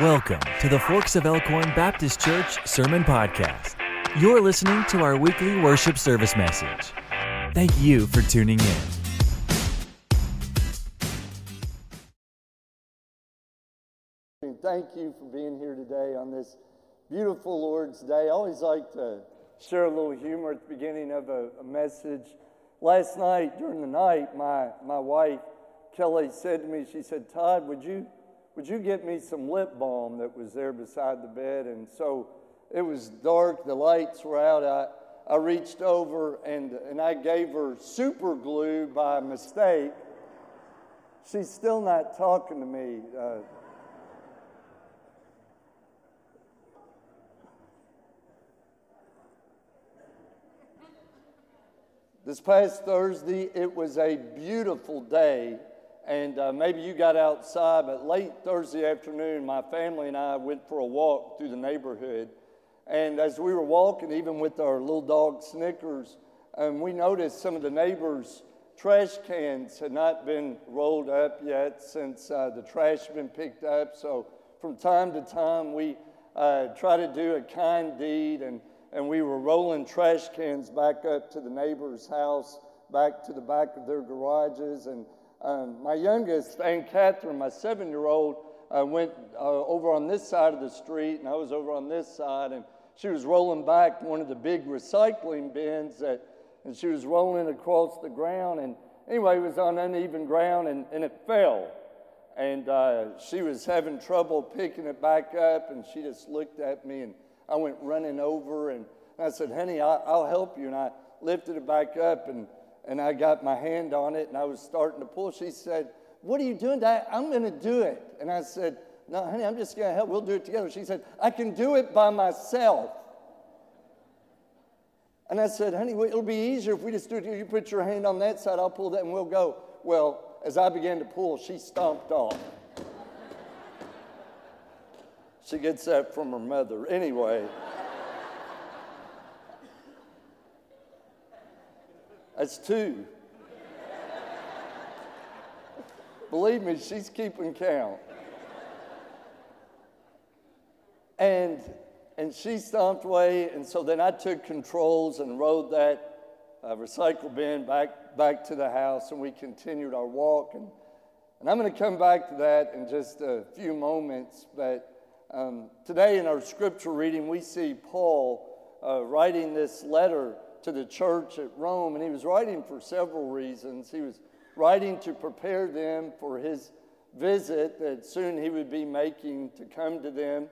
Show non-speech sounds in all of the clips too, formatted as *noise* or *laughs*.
Welcome to the Forks of Elkhorn Baptist Church Sermon Podcast. You're listening to our weekly worship service message. Thank you for tuning in. Thank you for being here today on this beautiful Lord's Day. I always like to share a little humor at the beginning of a, a message. Last night, during the night, my, my wife, Kelly, said to me, she said, Todd, would you would you get me some lip balm that was there beside the bed? And so it was dark, the lights were out. I, I reached over and, and I gave her super glue by mistake. She's still not talking to me. Uh, this past Thursday, it was a beautiful day and uh, maybe you got outside, but late Thursday afternoon, my family and I went for a walk through the neighborhood. And as we were walking, even with our little dog Snickers, um, we noticed some of the neighbors' trash cans had not been rolled up yet since uh, the trash had been picked up. So from time to time, we uh, try to do a kind deed, and, and we were rolling trash cans back up to the neighbor's house, back to the back of their garages, and um, my youngest, Aunt Catherine, my seven year old, uh, went uh, over on this side of the street, and I was over on this side, and she was rolling back one of the big recycling bins that, and she was rolling across the ground. And anyway, it was on uneven ground, and, and it fell. And uh, she was having trouble picking it back up, and she just looked at me, and I went running over, and I said, Honey, I, I'll help you. And I lifted it back up, and and I got my hand on it and I was starting to pull. She said, What are you doing, Dad? I'm going to do it. And I said, No, honey, I'm just going to help. We'll do it together. She said, I can do it by myself. And I said, Honey, it'll be easier if we just do it. You put your hand on that side, I'll pull that, and we'll go. Well, as I began to pull, she stomped off. she gets that from her mother. Anyway. That's two. Believe me, she's keeping count. And and she stomped away, and so then I took controls and rode that uh, recycle bin back back to the house, and we continued our walk. And, and I'm going to come back to that in just a few moments. But um, today in our scripture reading, we see Paul uh, writing this letter to the church at Rome, and he was writing for several reasons. He was writing to prepare them for his visit that soon he would be making to come to them.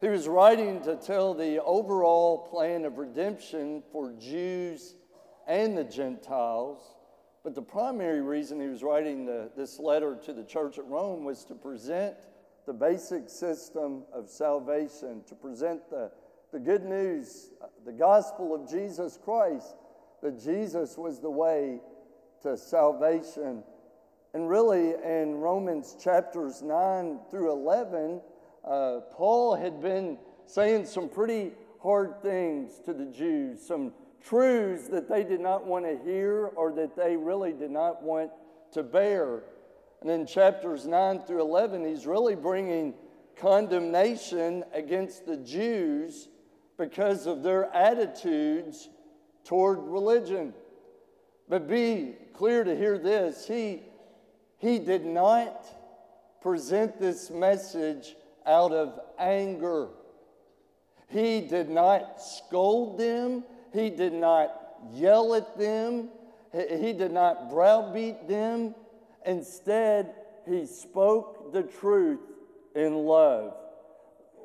He was writing to tell the overall plan of redemption for Jews and the Gentiles. But the primary reason he was writing the, this letter to the church at Rome was to present the basic system of salvation, to present the the good news, the gospel of Jesus Christ, that Jesus was the way to salvation. And really, in Romans chapters 9 through 11, uh, Paul had been saying some pretty hard things to the Jews, some truths that they did not want to hear or that they really did not want to bear. And in chapters 9 through 11, he's really bringing condemnation against the Jews because of their attitudes toward religion. But be clear to hear this he, he did not present this message out of anger. He did not scold them, he did not yell at them, he did not browbeat them. Instead, he spoke the truth in love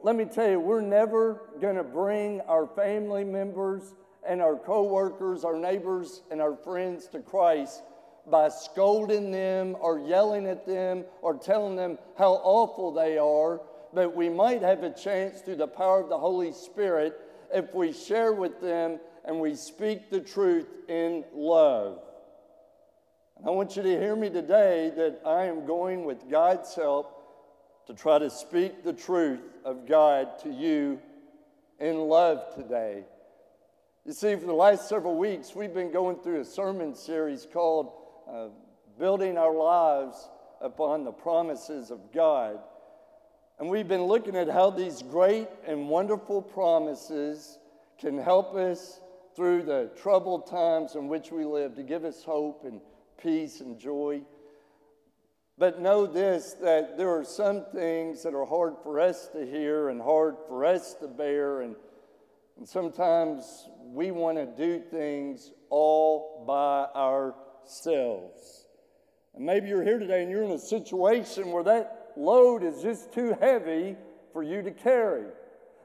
let me tell you, we're never going to bring our family members and our coworkers, our neighbors, and our friends to Christ by scolding them or yelling at them or telling them how awful they are. But we might have a chance through the power of the Holy Spirit if we share with them and we speak the truth in love. I want you to hear me today that I am going with God's help to try to speak the truth of God to you in love today. You see, for the last several weeks, we've been going through a sermon series called uh, Building Our Lives Upon the Promises of God. And we've been looking at how these great and wonderful promises can help us through the troubled times in which we live to give us hope and peace and joy. But know this that there are some things that are hard for us to hear and hard for us to bear. And, and sometimes we want to do things all by ourselves. And maybe you're here today and you're in a situation where that load is just too heavy for you to carry.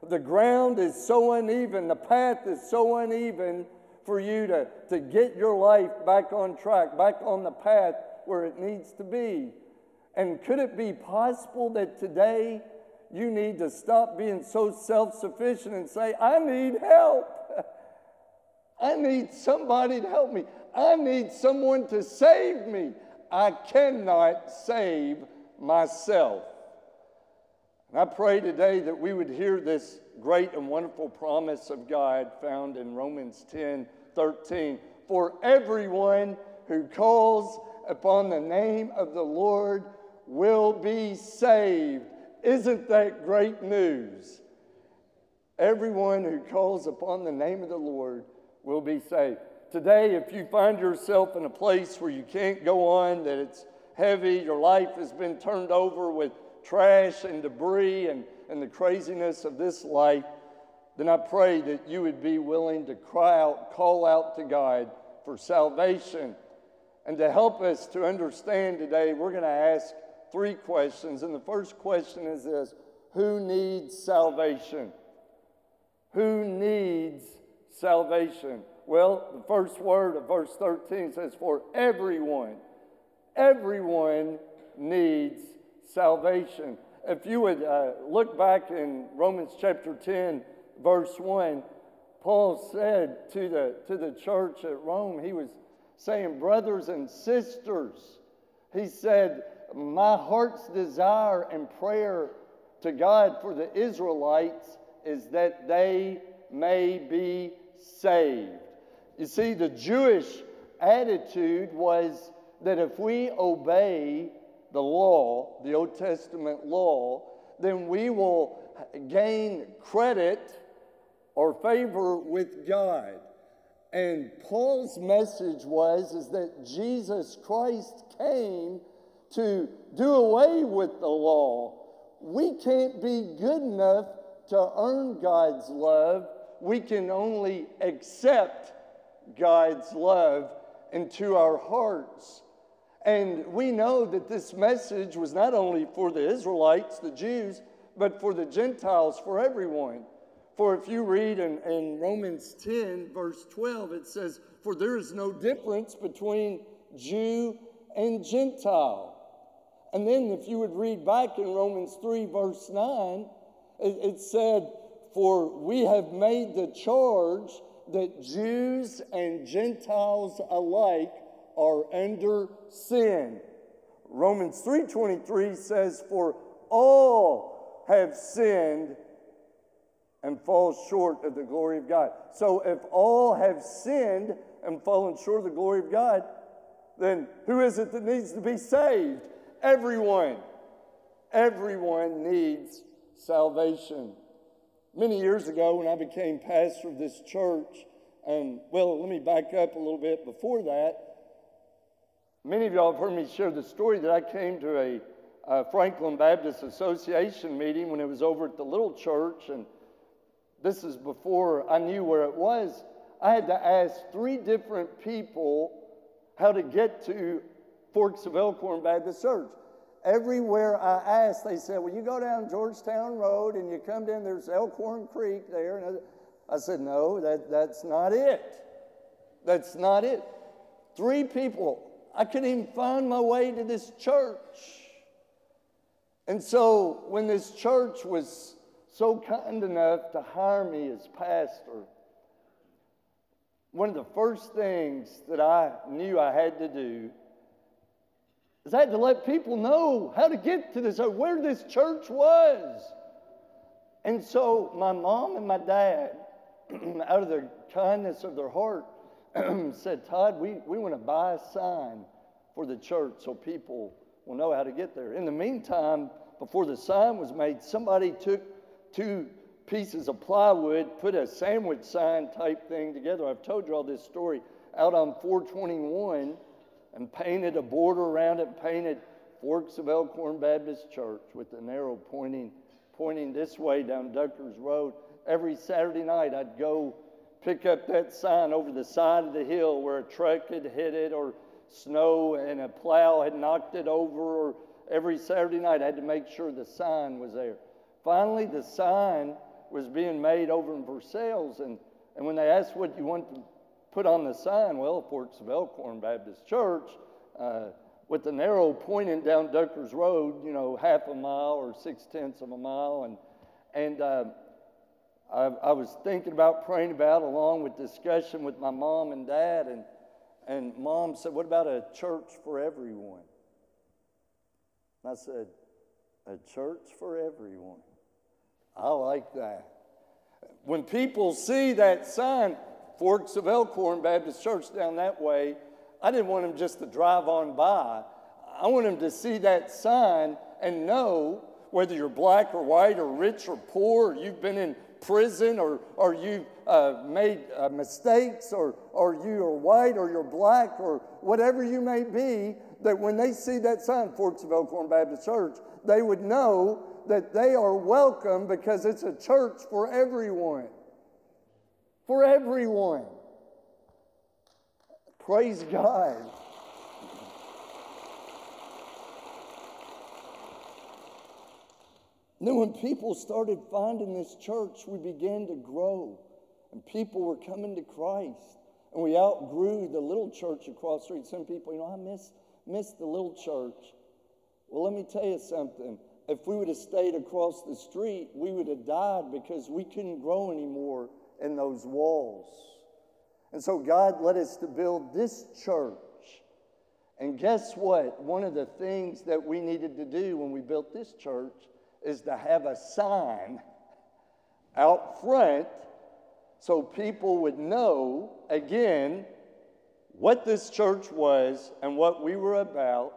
The ground is so uneven, the path is so uneven for you to, to get your life back on track, back on the path where it needs to be. And could it be possible that today you need to stop being so self sufficient and say, I need help? *laughs* I need somebody to help me. I need someone to save me. I cannot save myself. And I pray today that we would hear this great and wonderful promise of God found in Romans 10 13. For everyone who calls upon the name of the Lord will be saved. Isn't that great news? Everyone who calls upon the name of the Lord will be saved. Today, if you find yourself in a place where you can't go on, that it's heavy, your life has been turned over with trash and debris and, and the craziness of this life, then I pray that you would be willing to cry out, call out to God for salvation. And to help us to understand today, we're going to ask three questions. And the first question is this Who needs salvation? Who needs salvation? Well, the first word of verse 13 says, For everyone, everyone needs salvation. If you would uh, look back in Romans chapter 10, verse 1, Paul said to the, to the church at Rome, he was saying, Brothers and sisters, he said, my heart's desire and prayer to God for the Israelites is that they may be saved. You see, the Jewish attitude was that if we obey the law, the Old Testament law, then we will gain credit or favor with God. And Paul's message was is that Jesus Christ came to do away with the law. We can't be good enough to earn God's love. We can only accept God's love into our hearts. And we know that this message was not only for the Israelites, the Jews, but for the Gentiles, for everyone. For if you read in, in Romans 10, verse 12, it says, For there is no difference between Jew and Gentile and then, if you would read back in Romans 3, verse 9, it, it said, For we have made the charge that Jews and Gentiles alike are under sin. Romans 3:23 says for all have sinned and fall short of the glory of God. So if all have sinned and fallen short of the glory of God, then who is it that needs to be saved? Everyone, everyone needs salvation. Many years ago, when I became pastor of this church, and well, let me back up a little bit before that. Many of y'all have heard me share the story that I came to a, a Franklin Baptist Association meeting when it was over at the little church, and this is before I knew where it was. I had to ask three different people how to get to Forks of Elkhorn Baptist Church. Everywhere I asked, they said, Well, you go down Georgetown Road and you come down, there's Elkhorn Creek there. And I said, No, that, that's not it. That's not it. Three people. I couldn't even find my way to this church. And so when this church was so kind enough to hire me as pastor, one of the first things that I knew I had to do is I had to let people know how to get to this, or where this church was. And so my mom and my dad, *clears throat* out of the kindness of their heart, *clears throat* said, Todd, we, we want to buy a sign for the church so people will know how to get there. In the meantime, before the sign was made, somebody took two pieces of plywood, put a sandwich sign type thing together. I've told you all this story out on 421 and painted a border around it, painted Forks of Elkhorn Baptist Church with an arrow pointing, pointing this way down Duckers Road. Every Saturday night, I'd go pick up that sign over the side of the hill where a truck had hit it or snow and a plow had knocked it over, or every Saturday night I had to make sure the sign was there. Finally, the sign was being made over in Versailles, and, and when they asked what you want to put on the sign, well, Forks of Elkhorn Baptist Church, uh, with an arrow pointing down Duckers Road, you know, half a mile or six tenths of a mile, and and uh, I, I was thinking about praying about along with discussion with my mom and dad, and and mom said, "What about a church for everyone?" And I said, "A church for everyone." I like that. When people see that sign, Forks of Elkhorn Baptist Church down that way, I didn't want them just to drive on by. I want them to see that sign and know whether you're black or white or rich or poor, or you've been in prison or, or you've uh, made uh, mistakes or, or you are white or you're black or whatever you may be, that when they see that sign, Forks of Elkhorn Baptist Church, they would know that they are welcome because it's a church for everyone. For everyone. Praise God. then, when people started finding this church, we began to grow, and people were coming to Christ. And we outgrew the little church across the street. Some people, you know, I miss, miss the little church. Well, let me tell you something if we would have stayed across the street, we would have died because we couldn't grow anymore in those walls. And so God led us to build this church. And guess what? One of the things that we needed to do when we built this church is to have a sign out front so people would know, again, what this church was and what we were about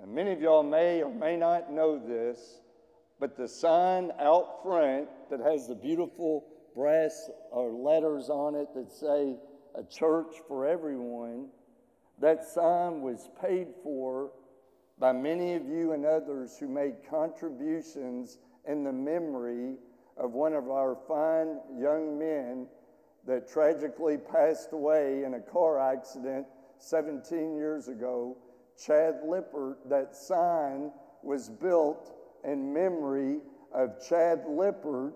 and many of y'all may or may not know this, but the sign out front that has the beautiful brass or letters on it that say a church for everyone, that sign was paid for by many of you and others who made contributions in the memory of one of our fine young men that tragically passed away in a car accident 17 years ago. Chad Lippert, that sign was built in memory of Chad Lippert,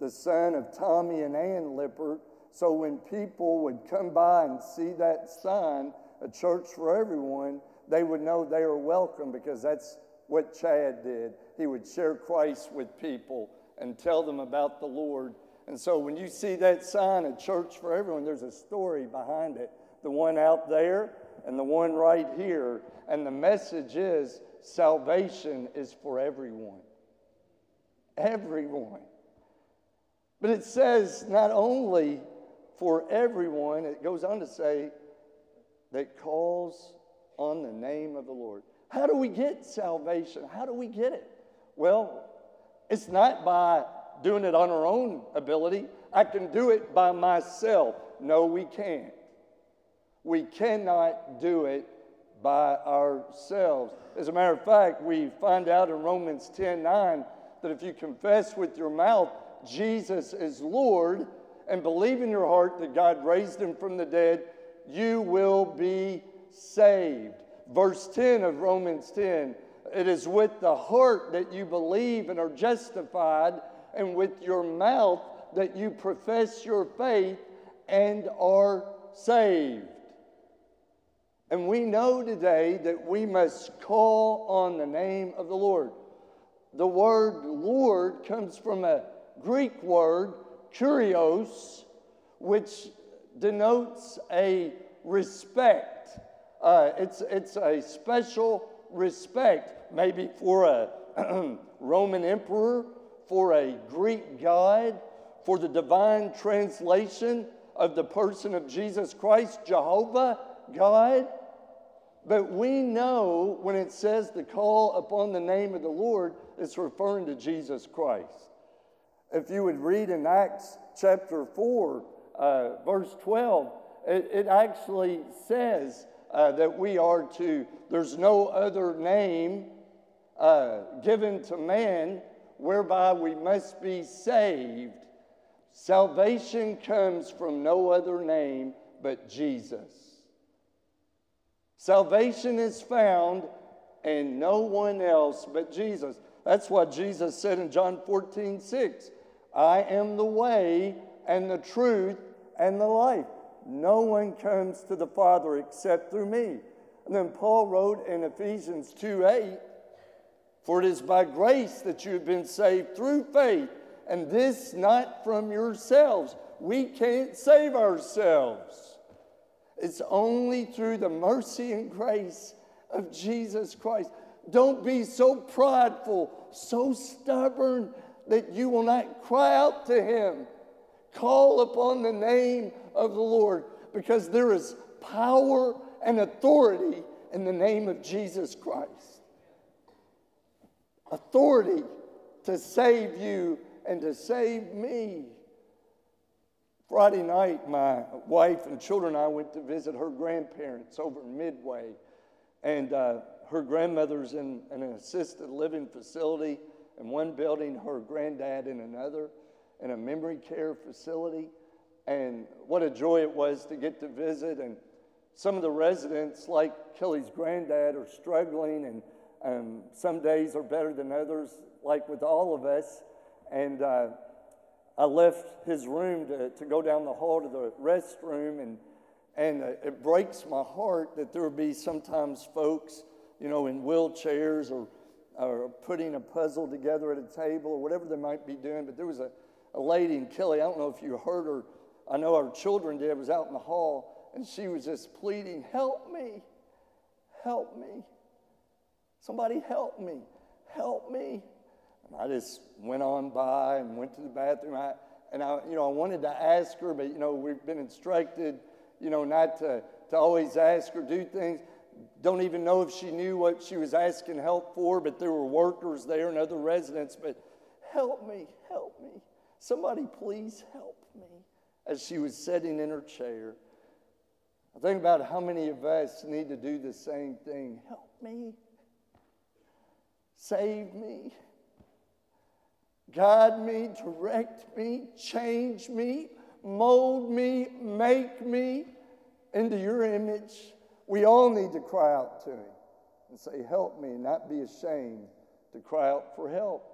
the son of Tommy and Ann Lippert. So when people would come by and see that sign, a church for everyone, they would know they were welcome because that's what Chad did. He would share Christ with people and tell them about the Lord. And so when you see that sign, a church for everyone, there's a story behind it. The one out there and the one right here. And the message is salvation is for everyone. Everyone. But it says not only for everyone, it goes on to say that calls on the name of the Lord. How do we get salvation? How do we get it? Well, it's not by doing it on our own ability. I can do it by myself. No, we can't. We cannot do it by ourselves. As a matter of fact, we find out in Romans 10 9 that if you confess with your mouth Jesus is Lord and believe in your heart that God raised him from the dead, you will be saved. Verse 10 of Romans 10 it is with the heart that you believe and are justified, and with your mouth that you profess your faith and are saved. And we know today that we must call on the name of the Lord. The word Lord comes from a Greek word, kurios, which denotes a respect. Uh, it's, it's a special respect, maybe for a *clears throat* Roman emperor, for a Greek god, for the divine translation of the person of Jesus Christ, Jehovah God. But we know when it says to call upon the name of the Lord, it's referring to Jesus Christ. If you would read in Acts chapter 4, uh, verse 12, it, it actually says uh, that we are to, there's no other name uh, given to man whereby we must be saved. Salvation comes from no other name but Jesus. Salvation is found in no one else but Jesus. That's what Jesus said in John 14, 6. I am the way and the truth and the life. No one comes to the Father except through me. And then Paul wrote in Ephesians 2 8, For it is by grace that you have been saved through faith, and this not from yourselves. We can't save ourselves. It's only through the mercy and grace of Jesus Christ. Don't be so prideful, so stubborn that you will not cry out to Him. Call upon the name of the Lord because there is power and authority in the name of Jesus Christ. Authority to save you and to save me. Friday night, my wife and children and I went to visit her grandparents over in Midway. And uh, her grandmother's in, in an assisted living facility in one building, her granddad in another, in a memory care facility. And what a joy it was to get to visit. And some of the residents, like Kelly's granddad, are struggling, and um, some days are better than others, like with all of us. And uh, I left his room to, to go down the hall to the restroom, and, and uh, it breaks my heart that there will be sometimes folks, you know, in wheelchairs or, or putting a puzzle together at a table or whatever they might be doing. But there was a, a lady in Kelly, I don't know if you heard her, I know our children did, was out in the hall, and she was just pleading, Help me, help me. Somebody help me, help me. And I just went on by and went to the bathroom. I, and I, you know, I wanted to ask her, but you know, we've been instructed, you know, not to, to always ask or do things. Don't even know if she knew what she was asking help for, but there were workers there and other residents. But help me, help me. Somebody please help me. As she was sitting in her chair. I think about how many of us need to do the same thing. Help me. Save me. Guide me, direct me, change me, mold me, make me into your image. We all need to cry out to Him and say, Help me, not be ashamed to cry out for help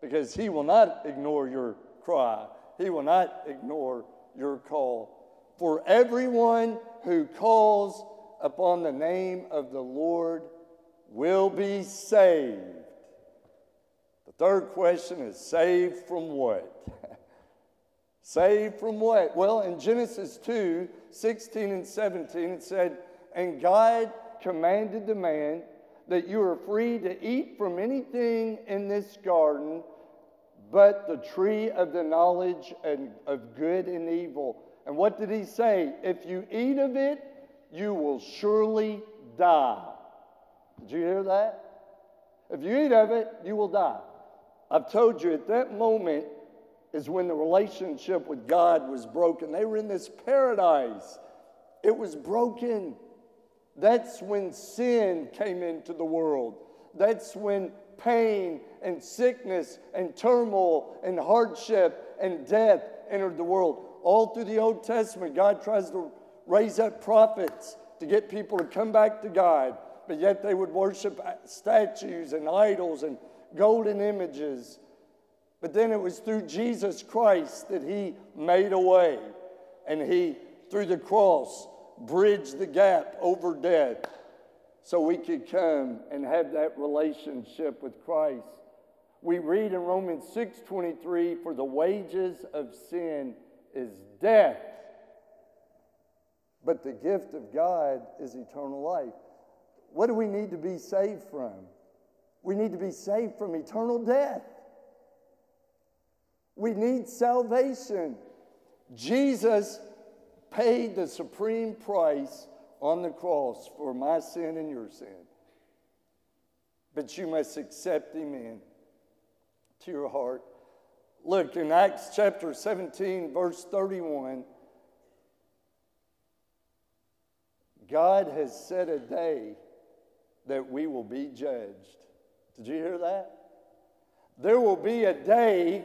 because He will not ignore your cry, He will not ignore your call. For everyone who calls upon the name of the Lord will be saved. The Third question is saved from what? *laughs* saved from what? Well, in Genesis 2 16 and 17, it said, And God commanded the man that you are free to eat from anything in this garden but the tree of the knowledge of good and evil. And what did he say? If you eat of it, you will surely die. Did you hear that? If you eat of it, you will die. I've told you at that moment is when the relationship with God was broken. They were in this paradise, it was broken. That's when sin came into the world. That's when pain and sickness and turmoil and hardship and death entered the world. All through the Old Testament, God tries to raise up prophets to get people to come back to God, but yet they would worship statues and idols and golden images. But then it was through Jesus Christ that He made a way. And He, through the cross, bridged the gap over death so we could come and have that relationship with Christ. We read in Romans 6:23 for the wages of sin is death but the gift of God is eternal life. What do we need to be saved from? We need to be saved from eternal death. We need salvation. Jesus paid the supreme price on the cross for my sin and your sin. But you must accept him in to your heart. Look, in Acts chapter 17, verse 31, God has set a day that we will be judged. Did you hear that? There will be a day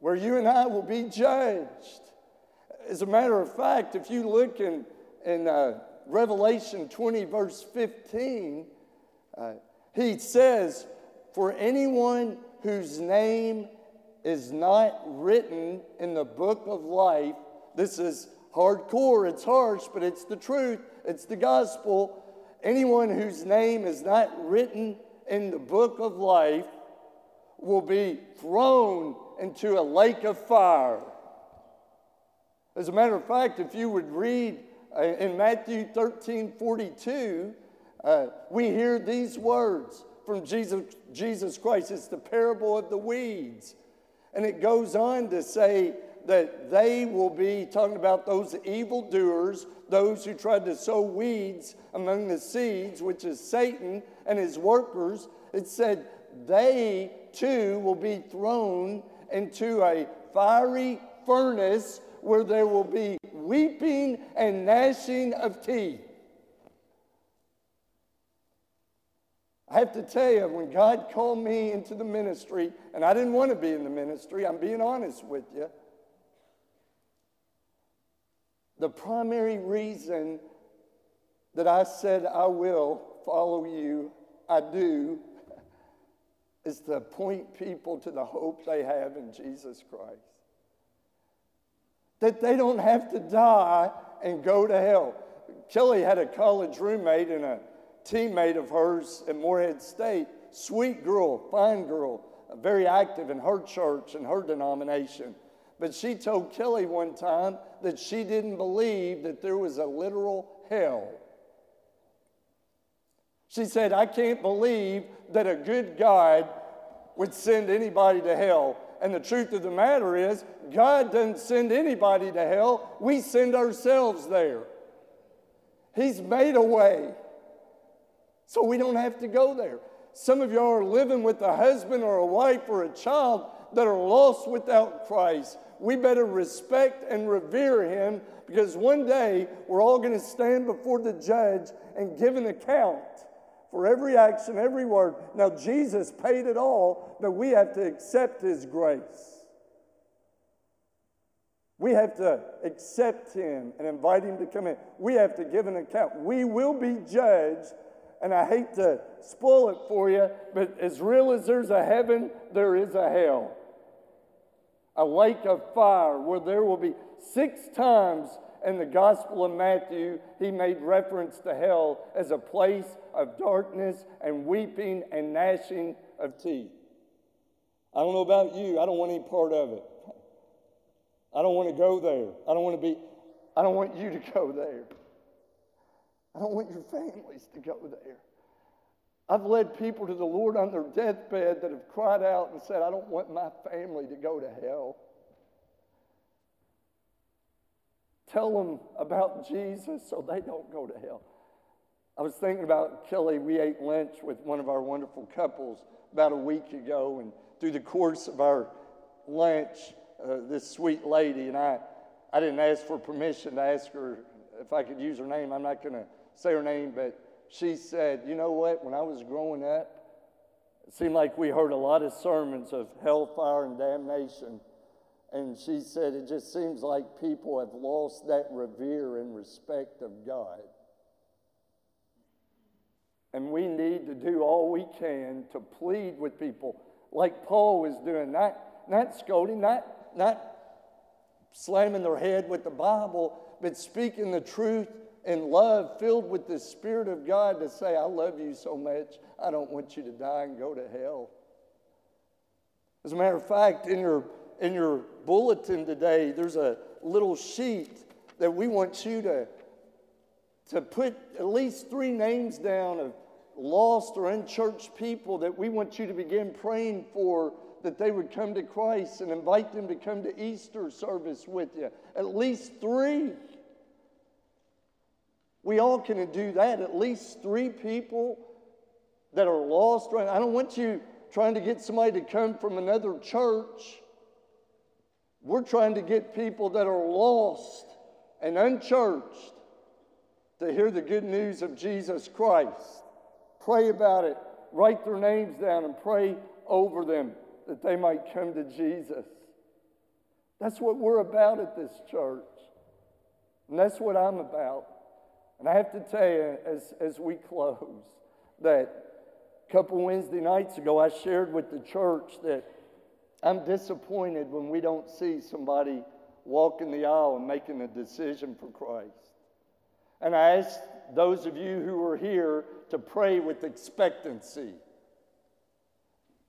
where you and I will be judged. As a matter of fact, if you look in, in uh, Revelation 20, verse 15, uh, he says, For anyone whose name is not written in the book of life, this is hardcore, it's harsh, but it's the truth, it's the gospel. Anyone whose name is not written in the book of life will be thrown into a lake of fire. As a matter of fact, if you would read uh, in Matthew 13 42, uh, we hear these words from Jesus, Jesus Christ. It's the parable of the weeds. And it goes on to say that they will be talking about those evildoers, those who tried to sow weeds among the seeds, which is Satan and his workers. It said they too will be thrown into a fiery furnace where there will be weeping and gnashing of teeth. I have to tell you, when God called me into the ministry, and I didn't want to be in the ministry, I'm being honest with you. The primary reason that I said I will follow you, I do, is to point people to the hope they have in Jesus Christ. That they don't have to die and go to hell. Kelly had a college roommate and a teammate of hers at Morehead State, sweet girl, fine girl, very active in her church and her denomination. But she told Kelly one time that she didn't believe that there was a literal hell. She said, I can't believe that a good God would send anybody to hell. And the truth of the matter is, God doesn't send anybody to hell, we send ourselves there. He's made a way so we don't have to go there. Some of y'all are living with a husband or a wife or a child that are lost without Christ. We better respect and revere him because one day we're all going to stand before the judge and give an account for every action, every word. Now, Jesus paid it all, but we have to accept his grace. We have to accept him and invite him to come in. We have to give an account. We will be judged and I hate to spoil it for you, but as real as there's a heaven, there is a hell. A lake of fire where there will be six times in the Gospel of Matthew, he made reference to hell as a place of darkness and weeping and gnashing of teeth. I don't know about you, I don't want any part of it. I don't want to go there. I don't want to be, I don't want you to *laughs* go there. I don't want your families to go there. I've led people to the Lord on their deathbed that have cried out and said, I don't want my family to go to hell. Tell them about Jesus so they don't go to hell. I was thinking about Kelly. We ate lunch with one of our wonderful couples about a week ago, and through the course of our lunch, uh, this sweet lady and I, I didn't ask for permission to ask her if I could use her name. I'm not going to say her name, but she said, You know what? When I was growing up, it seemed like we heard a lot of sermons of hellfire and damnation. And she said, It just seems like people have lost that revere and respect of God. And we need to do all we can to plead with people, like Paul was doing, not, not scolding, not, not slamming their head with the Bible, but speaking the truth in love, filled with the Spirit of God to say, I love you so much, I don't want you to die and go to hell. As a matter of fact, in your, in your bulletin today, there's a little sheet that we want you to, to put at least three names down of lost or unchurched people that we want you to begin praying for that they would come to Christ and invite them to come to Easter service with you. At least three. We all can do that. At least three people that are lost. Right? I don't want you trying to get somebody to come from another church. We're trying to get people that are lost and unchurched to hear the good news of Jesus Christ. Pray about it. Write their names down and pray over them that they might come to Jesus. That's what we're about at this church. And that's what I'm about. And I have to tell you, as, as we close, that a couple Wednesday nights ago, I shared with the church that I'm disappointed when we don't see somebody walking the aisle and making a decision for Christ. And I ask those of you who are here to pray with expectancy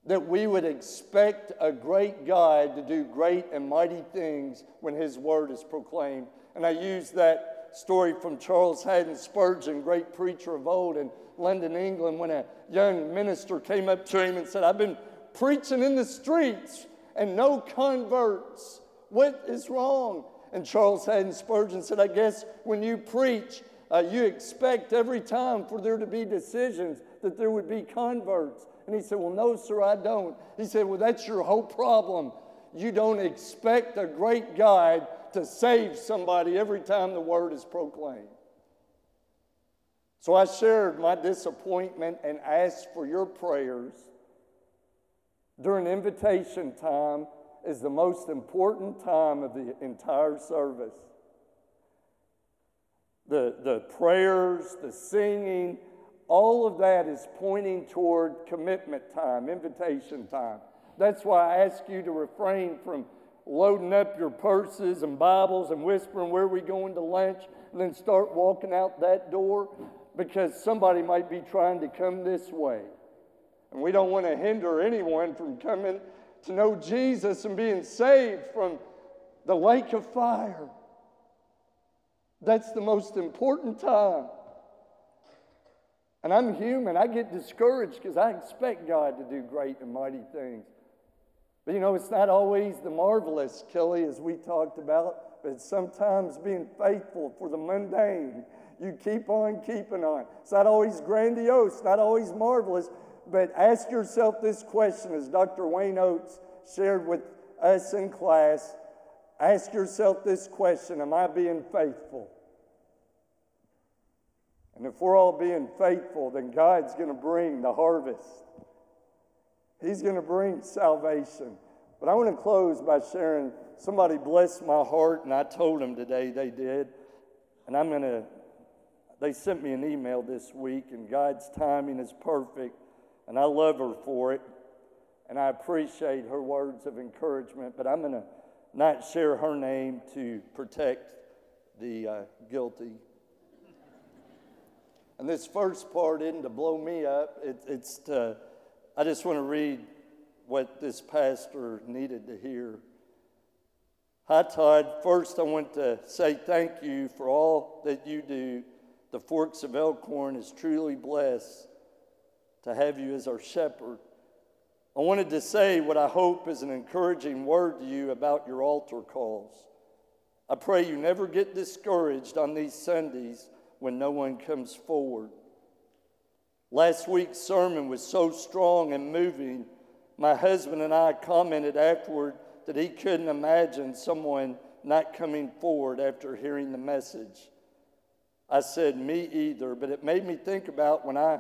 that we would expect a great God to do great and mighty things when His word is proclaimed. And I use that story from Charles Haddon Spurgeon, great preacher of old in London, England, when a young minister came up to him and said, I've been preaching in the streets and no converts. What is wrong? And Charles Haddon Spurgeon said, I guess when you preach, uh, you expect every time for there to be decisions that there would be converts. And he said, Well, no, sir, I don't. He said, Well, that's your whole problem. You don't expect a great God to save somebody every time the word is proclaimed. So I shared my disappointment and asked for your prayers during invitation time is the most important time of the entire service. The, the prayers, the singing, all of that is pointing toward commitment time, invitation time. That's why I ask you to refrain from loading up your purses and Bibles and whispering, Where are we going to lunch? and then start walking out that door because somebody might be trying to come this way. And we don't want to hinder anyone from coming to know Jesus and being saved from the lake of fire. That's the most important time. And I'm human. I get discouraged because I expect God to do great and mighty things. But you know, it's not always the marvelous, Kelly, as we talked about, but sometimes being faithful for the mundane. You keep on keeping on. It's not always grandiose, not always marvelous, but ask yourself this question as Dr. Wayne Oates shared with us in class. Ask yourself this question Am I being faithful? And if we're all being faithful, then God's going to bring the harvest. He's going to bring salvation. But I want to close by sharing somebody blessed my heart, and I told them today they did. And I'm going to, they sent me an email this week, and God's timing is perfect, and I love her for it. And I appreciate her words of encouragement, but I'm going to not share her name to protect the uh, guilty. And this first part isn't to blow me up, it, it's to, I just want to read what this pastor needed to hear. Hi, Todd. First, I want to say thank you for all that you do. The Forks of Elkhorn is truly blessed to have you as our shepherd. I wanted to say what I hope is an encouraging word to you about your altar calls. I pray you never get discouraged on these Sundays when no one comes forward. Last week's sermon was so strong and moving. My husband and I commented afterward that he couldn't imagine someone not coming forward after hearing the message. I said, Me either, but it made me think about when I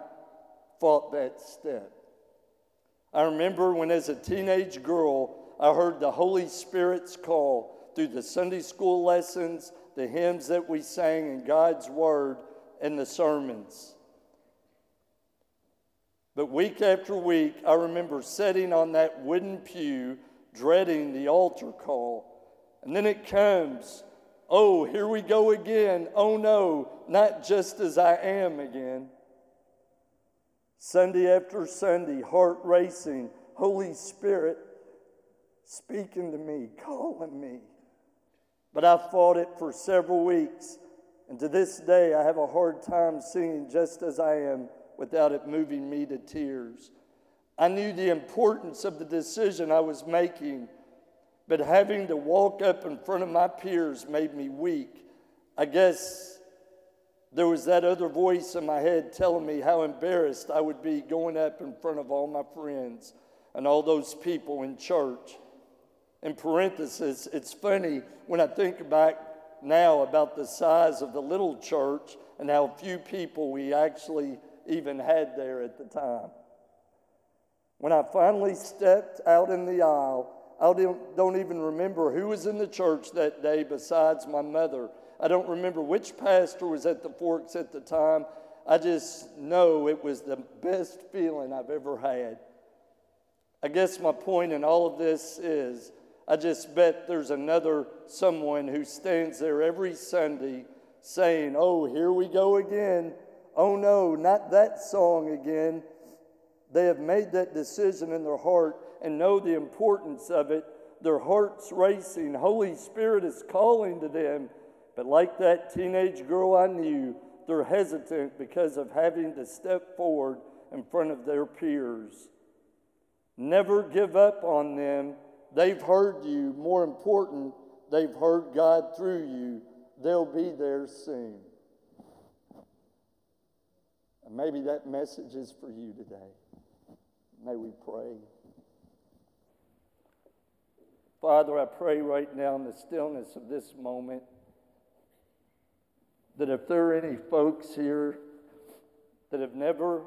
fought that step. I remember when, as a teenage girl, I heard the Holy Spirit's call through the Sunday school lessons the hymns that we sang in God's Word and the sermons. But week after week, I remember sitting on that wooden pew, dreading the altar call. And then it comes. Oh, here we go again. Oh no, not just as I am again. Sunday after Sunday, heart racing, Holy Spirit speaking to me, calling me. But I fought it for several weeks, and to this day I have a hard time singing just as I am without it moving me to tears. I knew the importance of the decision I was making, but having to walk up in front of my peers made me weak. I guess There was that other voice in my head telling me how embarrassed I would be going up in front of all my friends and all those people in church. In parenthesis, it's funny when I think back now about the size of the little church and how few people we actually even had there at the time. When I finally stepped out in the aisle, I don't, don't even remember who was in the church that day besides my mother. I don't remember which pastor was at the Forks at the time. I just know it was the best feeling I've ever had. I guess my point in all of this is I just bet there's another someone who stands there every Sunday saying, Oh, here we go again. Oh, no, not that song again. They have made that decision in their heart and know the importance of it. Their heart's racing. Holy Spirit is calling to them. But like that teenage girl I knew, they're hesitant because of having to step forward in front of their peers. Never give up on them They've heard you. More important, they've heard God through you. They'll be there soon. And maybe that message is for you today. May we pray. Father, I pray right now in the stillness of this moment that if there are any folks here that have never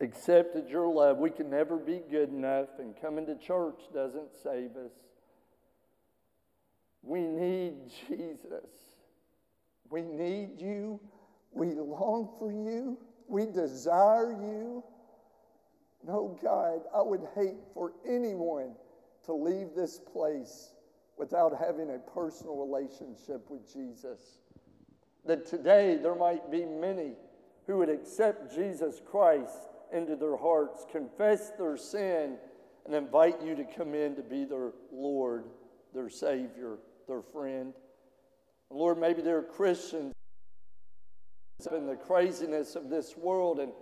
accepted your love. We can never be good enough, and coming to church doesn't save us. We need Jesus. We need you. We long for you. We desire you. No, God, I would hate for anyone to leave this place without having a personal relationship with Jesus. That today there might be many who would accept Jesus Christ into their hearts, confess their sin, and invite you to come in to be their Lord, their Savior, their friend. And Lord, maybe they're Christians in the craziness of this world and,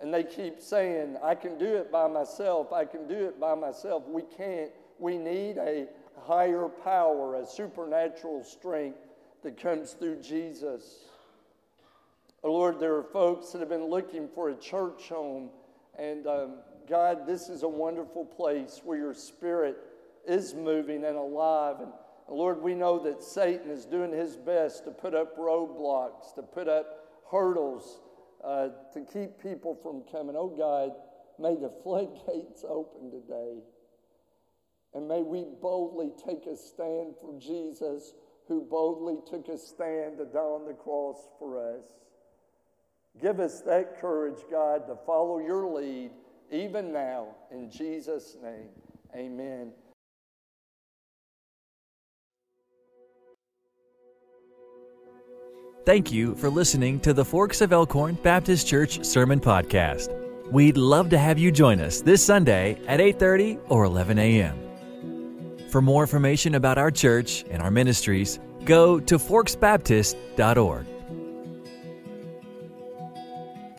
and they keep saying, I can do it by myself, I can do it by myself. We can't. We need a higher power, a supernatural strength that comes through Jesus. Oh, Lord, there are folks that have been looking for a church home. And um, God, this is a wonderful place where your spirit is moving and alive. And Lord, we know that Satan is doing his best to put up roadblocks, to put up hurdles, uh, to keep people from coming. Oh God, may the *laughs* floodgates open today. And may we boldly take a stand for Jesus, who boldly took a stand to die on the cross for us. Give us that courage, God, to follow your lead even now. In Jesus' name, amen. Thank you for listening to the Forks of Elkhorn Baptist Church Sermon Podcast. We'd love to have you join us this Sunday at 8:30 or 11 a.m. For more information about our church and our ministries, go to forksbaptist.org.